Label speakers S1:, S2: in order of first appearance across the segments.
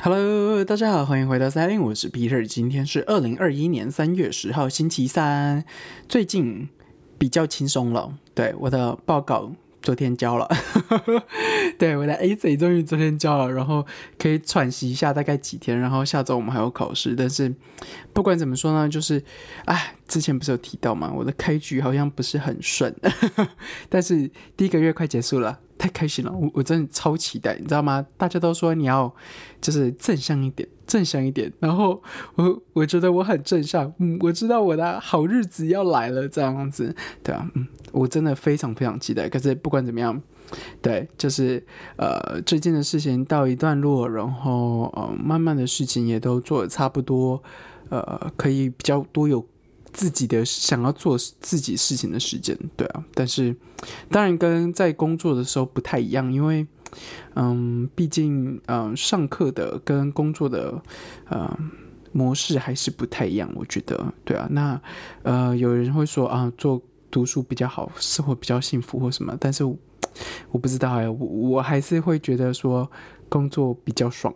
S1: Hello，大家好，欢迎回到三零，我是 Peter，今天是二零二一年三月十号，星期三。最近比较轻松了，对我的报告昨天交了，对我的 A Z 终于昨天交了，然后可以喘息一下，大概几天，然后下周我们还有考试。但是不管怎么说呢，就是哎，之前不是有提到嘛，我的开局好像不是很顺，但是第一个月快结束了。太开心了，我我真的超期待，你知道吗？大家都说你要就是正向一点，正向一点。然后我我觉得我很正向，嗯，我知道我的好日子要来了，这样子，对啊，嗯，我真的非常非常期待。可是不管怎么样，对，就是呃，最近的事情到一段落，然后呃，慢慢的事情也都做的差不多，呃，可以比较多有。自己的想要做自己事情的时间，对啊，但是当然跟在工作的时候不太一样，因为嗯，毕竟嗯，上课的跟工作的呃模式还是不太一样，我觉得，对啊，那呃，有人会说啊，做读书比较好，生活比较幸福或什么，但是我不知道哎，我我还是会觉得说工作比较爽，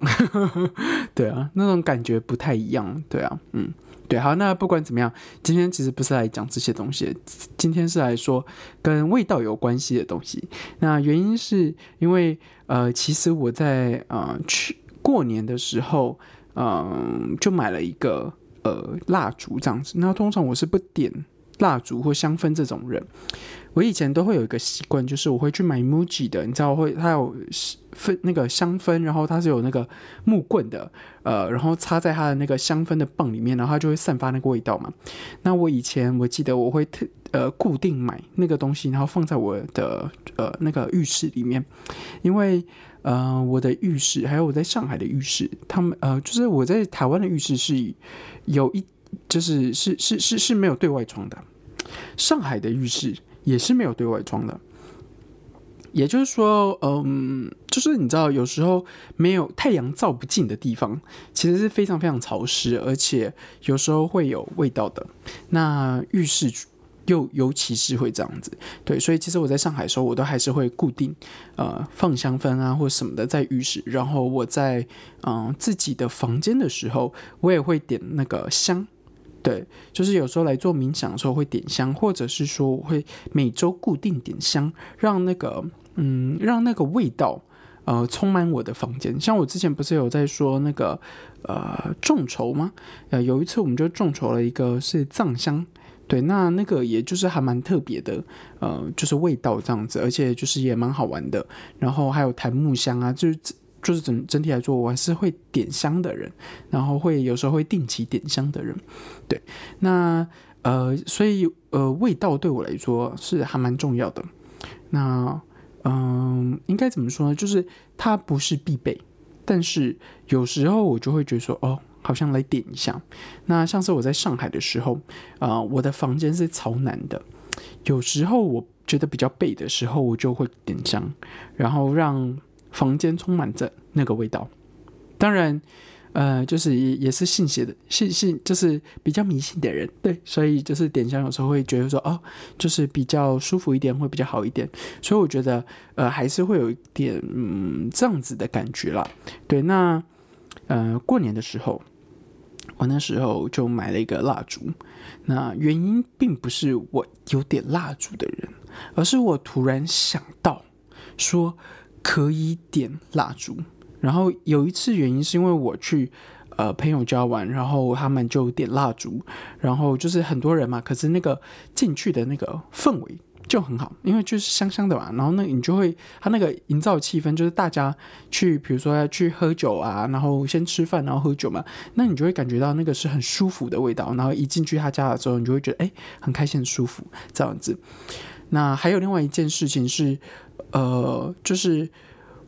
S1: 对啊，那种感觉不太一样，对啊，嗯。对，好，那不管怎么样，今天其实不是来讲这些东西，今天是来说跟味道有关系的东西。那原因是因为，呃，其实我在呃去过年的时候，嗯，就买了一个呃蜡烛这样子。那通常我是不点蜡烛或香氛这种人。我以前都会有一个习惯，就是我会去买 MUJI 的，你知道会它有分那个香氛，然后它是有那个木棍的，呃，然后插在它的那个香氛的棒里面，然后它就会散发那个味道嘛。那我以前我记得我会特呃固定买那个东西，然后放在我的呃那个浴室里面，因为呃我的浴室还有我在上海的浴室，他们呃就是我在台湾的浴室是有一就是是是是是没有对外窗的，上海的浴室。也是没有对外窗的，也就是说，嗯，就是你知道，有时候没有太阳照不进的地方，其实是非常非常潮湿，而且有时候会有味道的。那浴室又尤其是会这样子，对，所以其实我在上海的时候，我都还是会固定呃放香氛啊或什么的在浴室，然后我在嗯自己的房间的时候，我也会点那个香。对，就是有时候来做冥想的时候会点香，或者是说我会每周固定点香，让那个嗯，让那个味道呃充满我的房间。像我之前不是有在说那个呃众筹吗？呃，有一次我们就众筹了一个是藏香，对，那那个也就是还蛮特别的，呃，就是味道这样子，而且就是也蛮好玩的。然后还有檀木香啊，就是。就是整整体来说，我还是会点香的人，然后会有时候会定期点香的人，对，那呃，所以呃，味道对我来说是还蛮重要的。那嗯，应该怎么说呢？就是它不是必备，但是有时候我就会觉得说，哦，好像来点一下。那像是我在上海的时候，啊，我的房间是朝南的，有时候我觉得比较背的时候，我就会点香，然后让。房间充满着那个味道，当然，呃，就是也也是信邪的，信信就是比较迷信的人，对，所以就是点香有时候会觉得说，哦，就是比较舒服一点，会比较好一点，所以我觉得，呃，还是会有一点嗯这样子的感觉啦。对，那呃过年的时候，我那时候就买了一个蜡烛，那原因并不是我有点蜡烛的人，而是我突然想到说。可以点蜡烛，然后有一次原因是因为我去呃朋友家玩，然后他们就点蜡烛，然后就是很多人嘛，可是那个进去的那个氛围就很好，因为就是香香的嘛，然后那你就会他那个营造气氛就是大家去比如说要去喝酒啊，然后先吃饭然后喝酒嘛，那你就会感觉到那个是很舒服的味道，然后一进去他家的时候，你就会觉得哎很开心很舒服这样子。那还有另外一件事情是。呃，就是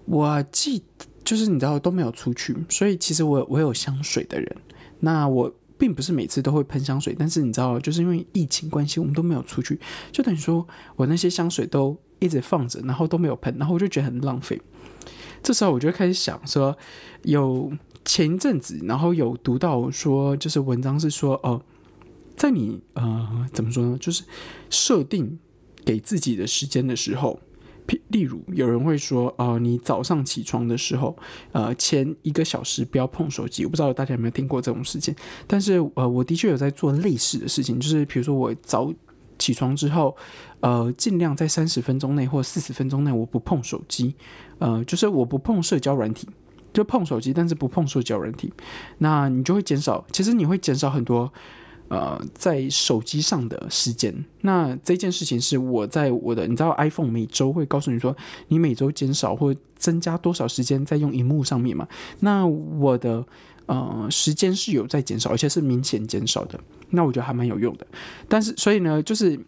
S1: 我记，就是你知道都没有出去，所以其实我我有香水的人。那我并不是每次都会喷香水，但是你知道，就是因为疫情关系，我们都没有出去，就等于说我那些香水都一直放着，然后都没有喷，然后我就觉得很浪费。这时候我就开始想说，有前一阵子，然后有读到说，就是文章是说，哦，在你呃怎么说呢，就是设定给自己的时间的时候。例如有人会说，呃，你早上起床的时候，呃，前一个小时不要碰手机。我不知道大家有没有听过这种事情，但是呃，我的确有在做类似的事情，就是比如说我早起床之后，呃，尽量在三十分钟内或四十分钟内我不碰手机，呃，就是我不碰社交软体，就碰手机，但是不碰社交软体，那你就会减少，其实你会减少很多。呃，在手机上的时间，那这件事情是我在我的，你知道，iPhone 每周会告诉你说，你每周减少或增加多少时间在用荧幕上面嘛？那我的呃时间是有在减少，而且是明显减少的。那我觉得还蛮有用的。但是，所以呢，就是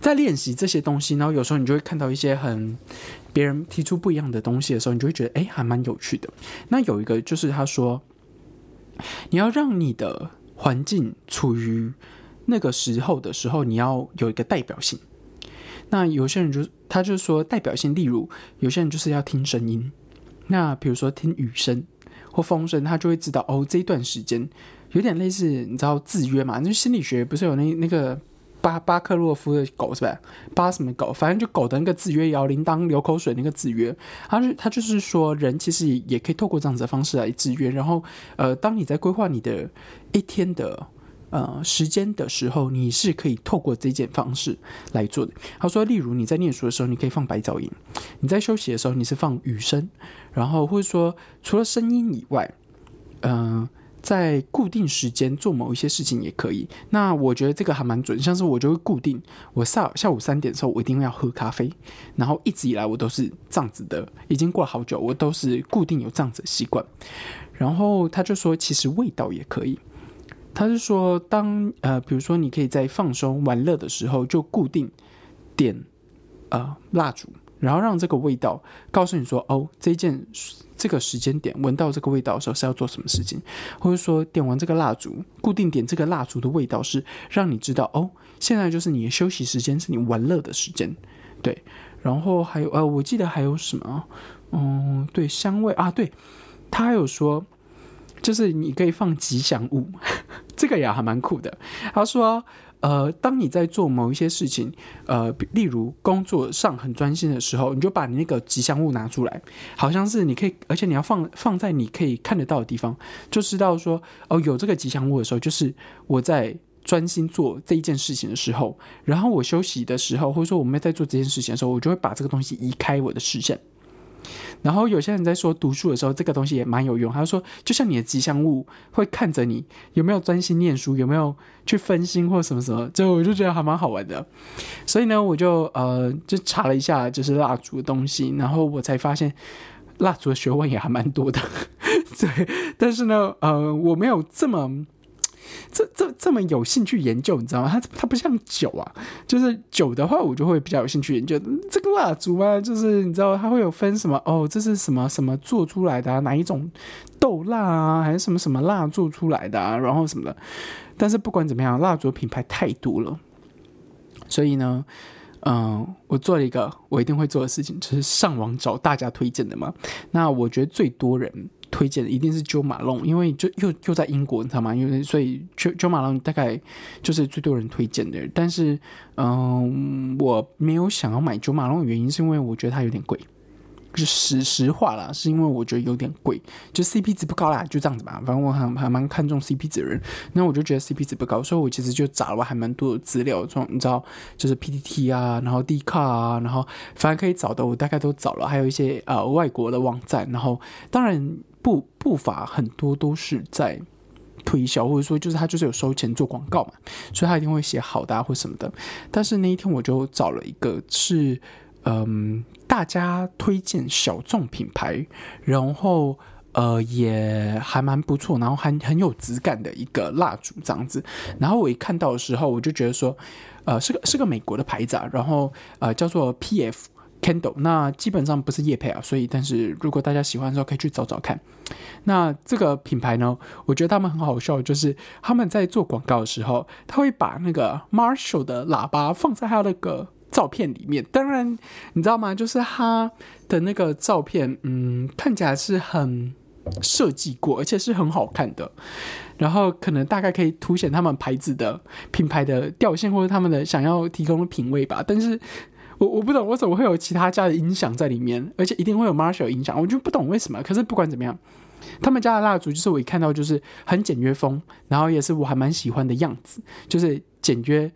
S1: 在练习这些东西，然后有时候你就会看到一些很别人提出不一样的东西的时候，你就会觉得哎，还蛮有趣的。那有一个就是他说，你要让你的。环境处于那个时候的时候，你要有一个代表性。那有些人就他就说代表性，例如有些人就是要听声音。那比如说听雨声或风声，他就会知道哦，这一段时间有点类似，你知道制约嘛？就心理学不是有那那个。巴巴克洛夫的狗是吧？巴什么狗？反正就狗的那个制约摇铃铛流口水那个制约，他是他就是说人其实也可以透过这样子的方式来制约。然后呃，当你在规划你的一天的呃时间的时候，你是可以透过这件方式来做的。他说，例如你在念书的时候，你可以放白噪音；你在休息的时候，你是放雨声，然后或者说除了声音以外，嗯。在固定时间做某一些事情也可以。那我觉得这个还蛮准，像是我就会固定，我下下午三点的时候我一定要喝咖啡，然后一直以来我都是这样子的，已经过了好久，我都是固定有这样子的习惯。然后他就说，其实味道也可以。他是说，当呃，比如说你可以在放松玩乐的时候，就固定点呃蜡烛，然后让这个味道告诉你说，哦，这件。这个时间点闻到这个味道的时候是要做什么事情，或者说点完这个蜡烛，固定点这个蜡烛的味道是让你知道哦，现在就是你的休息时间，是你玩乐的时间，对。然后还有呃，我记得还有什么，嗯，对，香味啊，对，他还有说，就是你可以放吉祥物，这个也还蛮酷的。他说。呃，当你在做某一些事情，呃，例如工作上很专心的时候，你就把你那个吉祥物拿出来，好像是你可以，而且你要放放在你可以看得到的地方，就知道说，哦，有这个吉祥物的时候，就是我在专心做这一件事情的时候，然后我休息的时候，或者说我们在做这件事情的时候，我就会把这个东西移开我的视线。然后有些人在说读书的时候，这个东西也蛮有用。他说，就像你的吉祥物会看着你有没有专心念书，有没有去分心或什么什么，就我就觉得还蛮好玩的。所以呢，我就呃就查了一下就是蜡烛的东西，然后我才发现蜡烛的学问也还蛮多的。对，但是呢，呃，我没有这么。这这这么有兴趣研究，你知道吗？它它不像酒啊，就是酒的话，我就会比较有兴趣研究这个蜡烛啊，就是你知道它会有分什么哦，这是什么什么做出来的，哪一种豆蜡啊，还是什么什么蜡做出来的啊，然后什么的。但是不管怎么样，蜡烛品牌太多了，所以呢，嗯，我做了一个我一定会做的事情，就是上网找大家推荐的嘛。那我觉得最多人。推荐的一定是 Jo Malone，因为就又又在英国，你知道吗？因为所以 Jo Jo Malone 大概就是最多人推荐的。但是，嗯，我没有想要买 Jo Malone 的原因是因为我觉得它有点贵，是实实话啦，是因为我觉得有点贵，就 CP 值不高啦，就这样子吧。反正我还还蛮看重 CP 值的人，那我就觉得 CP 值不高，所以我其实就找了还蛮多的资料，从你知道，就是 PTT 啊，然后 D 卡啊，然后反正可以找的我大概都找了，还有一些呃外国的网站，然后当然。步步伐很多都是在推销，或者说就是他就是有收钱做广告嘛，所以他一定会写好的啊或什么的。但是那一天我就找了一个是嗯大家推荐小众品牌，然后呃也还蛮不错，然后还很有质感的一个蜡烛这样子。然后我一看到的时候，我就觉得说呃是个是个美国的牌子，啊，然后呃叫做 P.F。Candle，那基本上不是叶配啊，所以但是如果大家喜欢的时候可以去找找看。那这个品牌呢，我觉得他们很好笑，就是他们在做广告的时候，他会把那个 Marshall 的喇叭放在他那个照片里面。当然，你知道吗？就是他的那个照片，嗯，看起来是很设计过，而且是很好看的。然后可能大概可以凸显他们牌子的品牌的调性，或者他们的想要提供的品味吧。但是。我我不懂为什么会有其他家的音响在里面，而且一定会有 Marshall 音响，我就不懂为什么。可是不管怎么样，他们家的蜡烛就是我一看到就是很简约风，然后也是我还蛮喜欢的样子，就是简约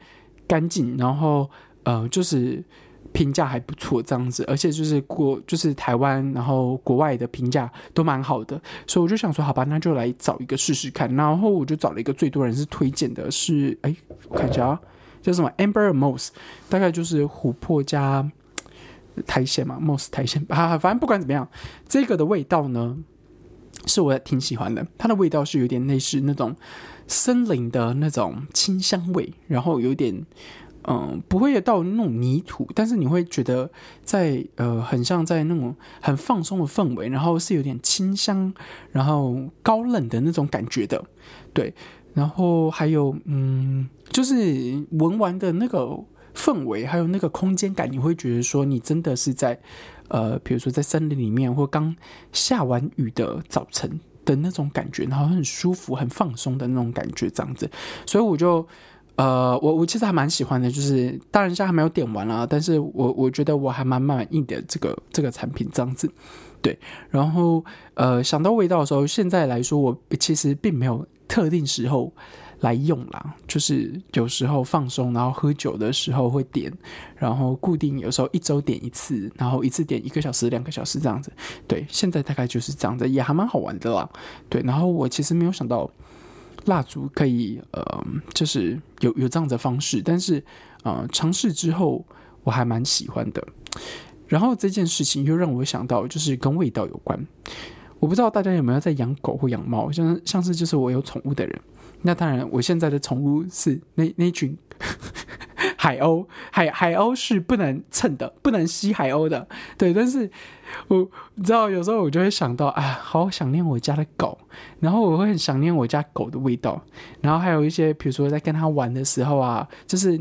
S1: 干净，然后呃就是评价还不错这样子，而且就是国就是台湾，然后国外的评价都蛮好的，所以我就想说，好吧，那就来找一个试试看。然后我就找了一个最多人是推荐的是，哎，我看一下啊。叫什么 Amber Moss，大概就是琥珀加苔藓嘛，Moss 苔藓 啊，反正不管怎么样，这个的味道呢，是我挺喜欢的。它的味道是有点类似那种森林的那种清香味，然后有点嗯，不会到那种泥土，但是你会觉得在呃，很像在那种很放松的氛围，然后是有点清香，然后高冷的那种感觉的，对。然后还有，嗯，就是闻完的那个氛围，还有那个空间感，你会觉得说，你真的是在，呃，比如说在森林里面，或刚下完雨的早晨的那种感觉，然后很舒服、很放松的那种感觉，这样子。所以我就，呃，我我其实还蛮喜欢的，就是当然现在还没有点完啦，但是我我觉得我还蛮满意的这个这个产品这样子。对，然后呃，想到味道的时候，现在来说，我其实并没有。特定时候来用啦，就是有时候放松，然后喝酒的时候会点，然后固定有时候一周点一次，然后一次点一个小时、两个小时这样子。对，现在大概就是这样子，也还蛮好玩的啦。对，然后我其实没有想到蜡烛可以呃，就是有有这样的方式，但是呃，尝试之后我还蛮喜欢的。然后这件事情又让我想到，就是跟味道有关。我不知道大家有没有在养狗或养猫，像像是就是我有宠物的人，那当然我现在的宠物是那那群海鸥，海海鸥是不能蹭的，不能吸海鸥的，对。但是我你知道有时候我就会想到，哎，好想念我家的狗，然后我会很想念我家狗的味道，然后还有一些比如说在跟它玩的时候啊，就是。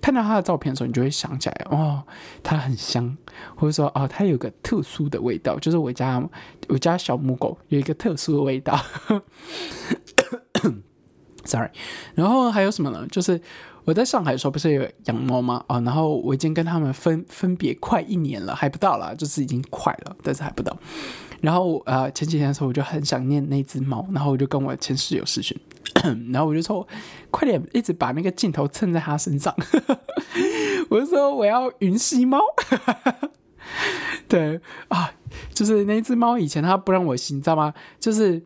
S1: 看到它的照片的时候，你就会想起来哦，它很香，或者说哦，它有个特殊的味道，就是我家我家小母狗有一个特殊的味道。Sorry，然后还有什么呢？就是我在上海的时候不是有养猫吗？啊，然后我已经跟他们分分别快一年了，还不到啦，就是已经快了，但是还不到。然后呃，前几天的时候我就很想念那只猫，然后我就跟我前室友视讯。然后我就说：“快点，一直把那个镜头蹭在他身上。”我就说：“我要云吸猫。”对啊，就是那只猫，以前它不让我吸，你知道吗？就是，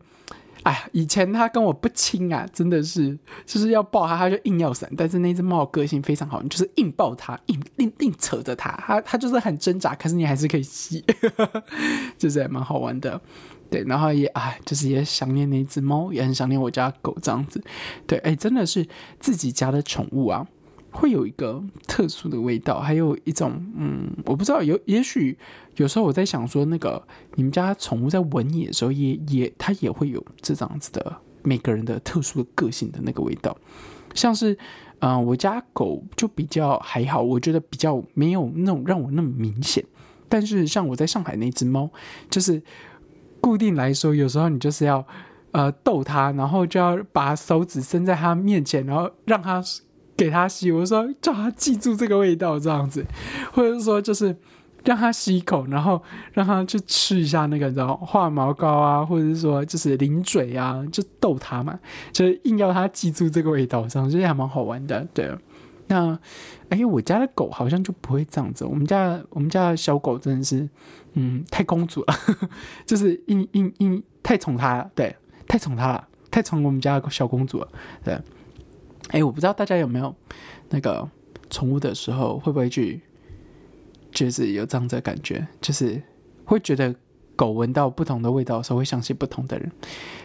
S1: 哎呀，以前它跟我不亲啊，真的是，就是要抱它，它就硬要闪。但是那只猫个性非常好，你就是硬抱它，硬硬硬扯着它，它它就是很挣扎，可是你还是可以吸，就是还蛮好玩的。对，然后也哎，就是也想念那只猫，也很想念我家狗这样子。对，哎，真的是自己家的宠物啊，会有一个特殊的味道，还有一种嗯，我不知道有，也许有时候我在想说，那个你们家宠物在闻你的时候，也也它也会有这样子的每个人的特殊的个性的那个味道，像是嗯，我家狗就比较还好，我觉得比较没有那种让我那么明显，但是像我在上海那只猫，就是。固定来说，有时候你就是要，呃，逗它，然后就要把手指伸在它面前，然后让它给它吸。我说叫它记住这个味道，这样子，或者是说就是让它吸一口，然后让它去吃一下那个，然后化毛膏啊，或者是说就是零嘴啊，就逗它嘛，就硬要它记住这个味道，这样其实还蛮好玩的。对，那哎，我家的狗好像就不会这样子，我们家我们家的小狗真的是。嗯，太公主了，就是硬硬硬太宠它了，对，太宠它了，太宠我们家的小公主了，对。哎，我不知道大家有没有那个宠物的时候，会不会去，就是有这样的感觉，就是会觉得狗闻到不同的味道的时候，会想起不同的人。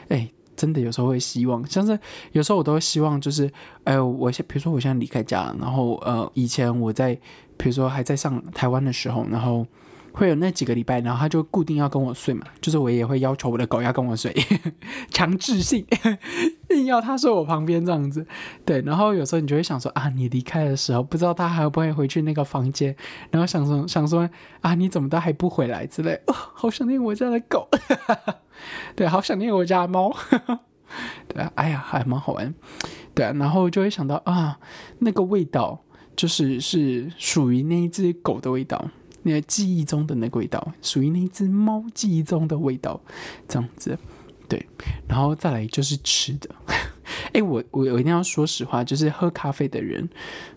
S1: 哎，真的有时候会希望，像是有时候我都会希望，就是哎，我现比如说我现在离开家，然后呃，以前我在比如说还在上台湾的时候，然后。会有那几个礼拜，然后他就固定要跟我睡嘛，就是我也会要求我的狗要跟我睡，强制性 硬要他睡我旁边这样子。对，然后有时候你就会想说啊，你离开的时候不知道他还会不会回去那个房间，然后想说想说啊，你怎么都还不回来之类，好想念我家的狗，对，好想念我家猫，对啊，哎呀，还蛮好玩，对啊，然后就会想到啊，那个味道。就是是属于那一只狗的味道，那个记忆中的那个味道，属于那只猫记忆中的味道，这样子。对，然后再来就是吃的。哎，我我我一定要说实话，就是喝咖啡的人，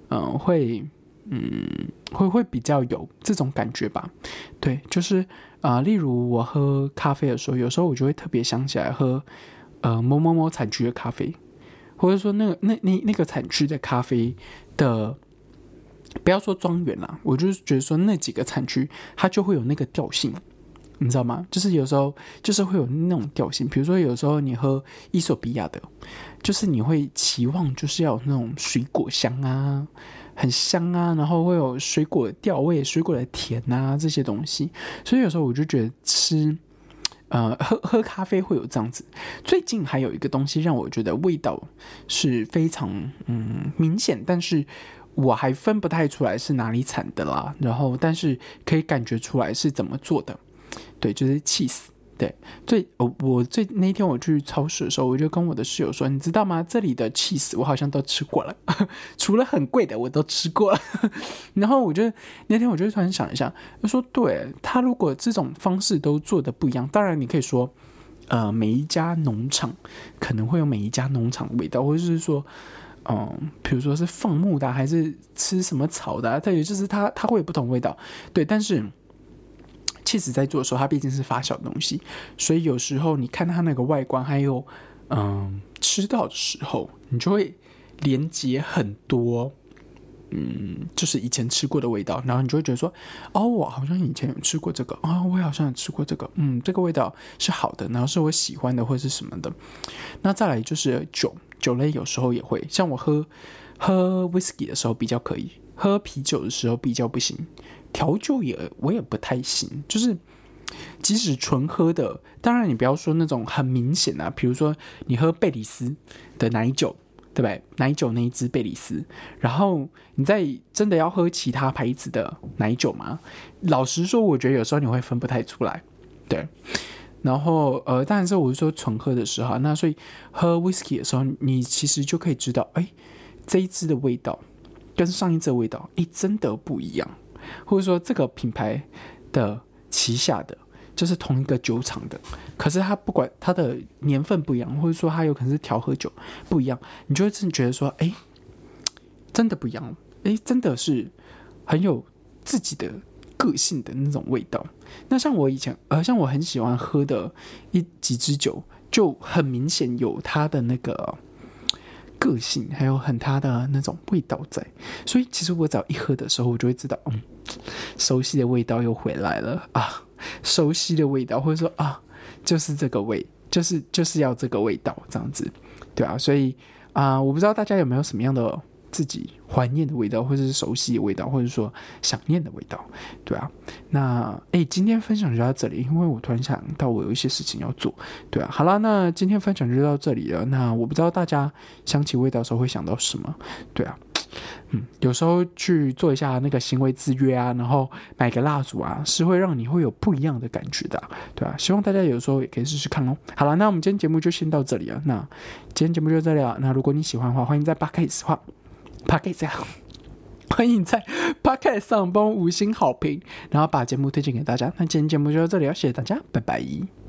S1: 嗯，会嗯会会比较有这种感觉吧。对，就是啊，例如我喝咖啡的时候，有时候我就会特别想起来喝呃某某某产区的咖啡，或者说那那那那个产区的咖啡的。不要说庄园啦，我就是觉得说那几个产区它就会有那个调性，你知道吗？就是有时候就是会有那种调性，比如说有时候你喝伊索比亚的，就是你会期望就是要有那种水果香啊，很香啊，然后会有水果的调味、水果的甜啊这些东西，所以有时候我就觉得吃呃喝喝咖啡会有这样子。最近还有一个东西让我觉得味道是非常嗯明显，但是。我还分不太出来是哪里产的啦，然后但是可以感觉出来是怎么做的，对，就是 cheese。对，最我我最那天我去超市的时候，我就跟我的室友说，你知道吗？这里的 cheese 我好像都吃过了，除了很贵的我都吃过了。然后我就那天我就突然想一下，就说，对他如果这种方式都做的不一样，当然你可以说，呃，每一家农场可能会有每一家农场的味道，或者是说。嗯，比如说是放牧的，还是吃什么草的，它也就是它它会有不同味道，对。但是，其实在做的时候，它毕竟是发酵的东西，所以有时候你看它那个外观，还有嗯吃到的时候，你就会连接很多，嗯，就是以前吃过的味道，然后你就会觉得说，哦，我好像以前有吃过这个啊，我好像有吃过这个，嗯，这个味道是好的，然后是我喜欢的，或者是什么的。那再来就是酒。酒类有时候也会，像我喝喝 whisky 的时候比较可以，喝啤酒的时候比较不行，调酒也我也不太行。就是即使纯喝的，当然你不要说那种很明显的，比如说你喝贝里斯的奶酒，对不对？奶酒那一支贝里斯，然后你在真的要喝其他牌子的奶酒吗？老实说，我觉得有时候你会分不太出来，对。然后，呃，当然是我是说纯喝的时候，那所以喝 whisky 的时候，你其实就可以知道，哎，这一支的味道跟上一支的味道，哎，真的不一样。或者说这个品牌的旗下的就是同一个酒厂的，可是它不管它的年份不一样，或者说它有可能是调和酒不一样，你就会真的觉得说，哎，真的不一样，哎，真的是很有自己的。个性的那种味道，那像我以前，呃，像我很喜欢喝的一几支酒，就很明显有它的那个个性，还有很它的那种味道在。所以其实我只要一喝的时候，我就会知道，嗯，熟悉的味道又回来了啊，熟悉的味道，或者说啊，就是这个味，就是就是要这个味道这样子，对啊，所以啊，我不知道大家有没有什么样的。自己怀念的味道，或者是熟悉的味道，或者说想念的味道，对啊。那哎，今天分享就到这里，因为我突然想到我有一些事情要做，对啊。好了，那今天分享就到这里了。那我不知道大家想起味道的时候会想到什么，对啊。嗯，有时候去做一下那个行为制约啊，然后买个蜡烛啊，是会让你会有不一样的感觉的，对啊，希望大家有时候也可以试试看哦。好了，那我们今天节目就先到这里了。那今天节目就到这里了。那如果你喜欢的话，欢迎在八 K 的话。T 欢迎在 p a c k e t 上帮五星好评，然后把节目推荐给大家。那今天节目就到这里了，谢谢大家，拜拜。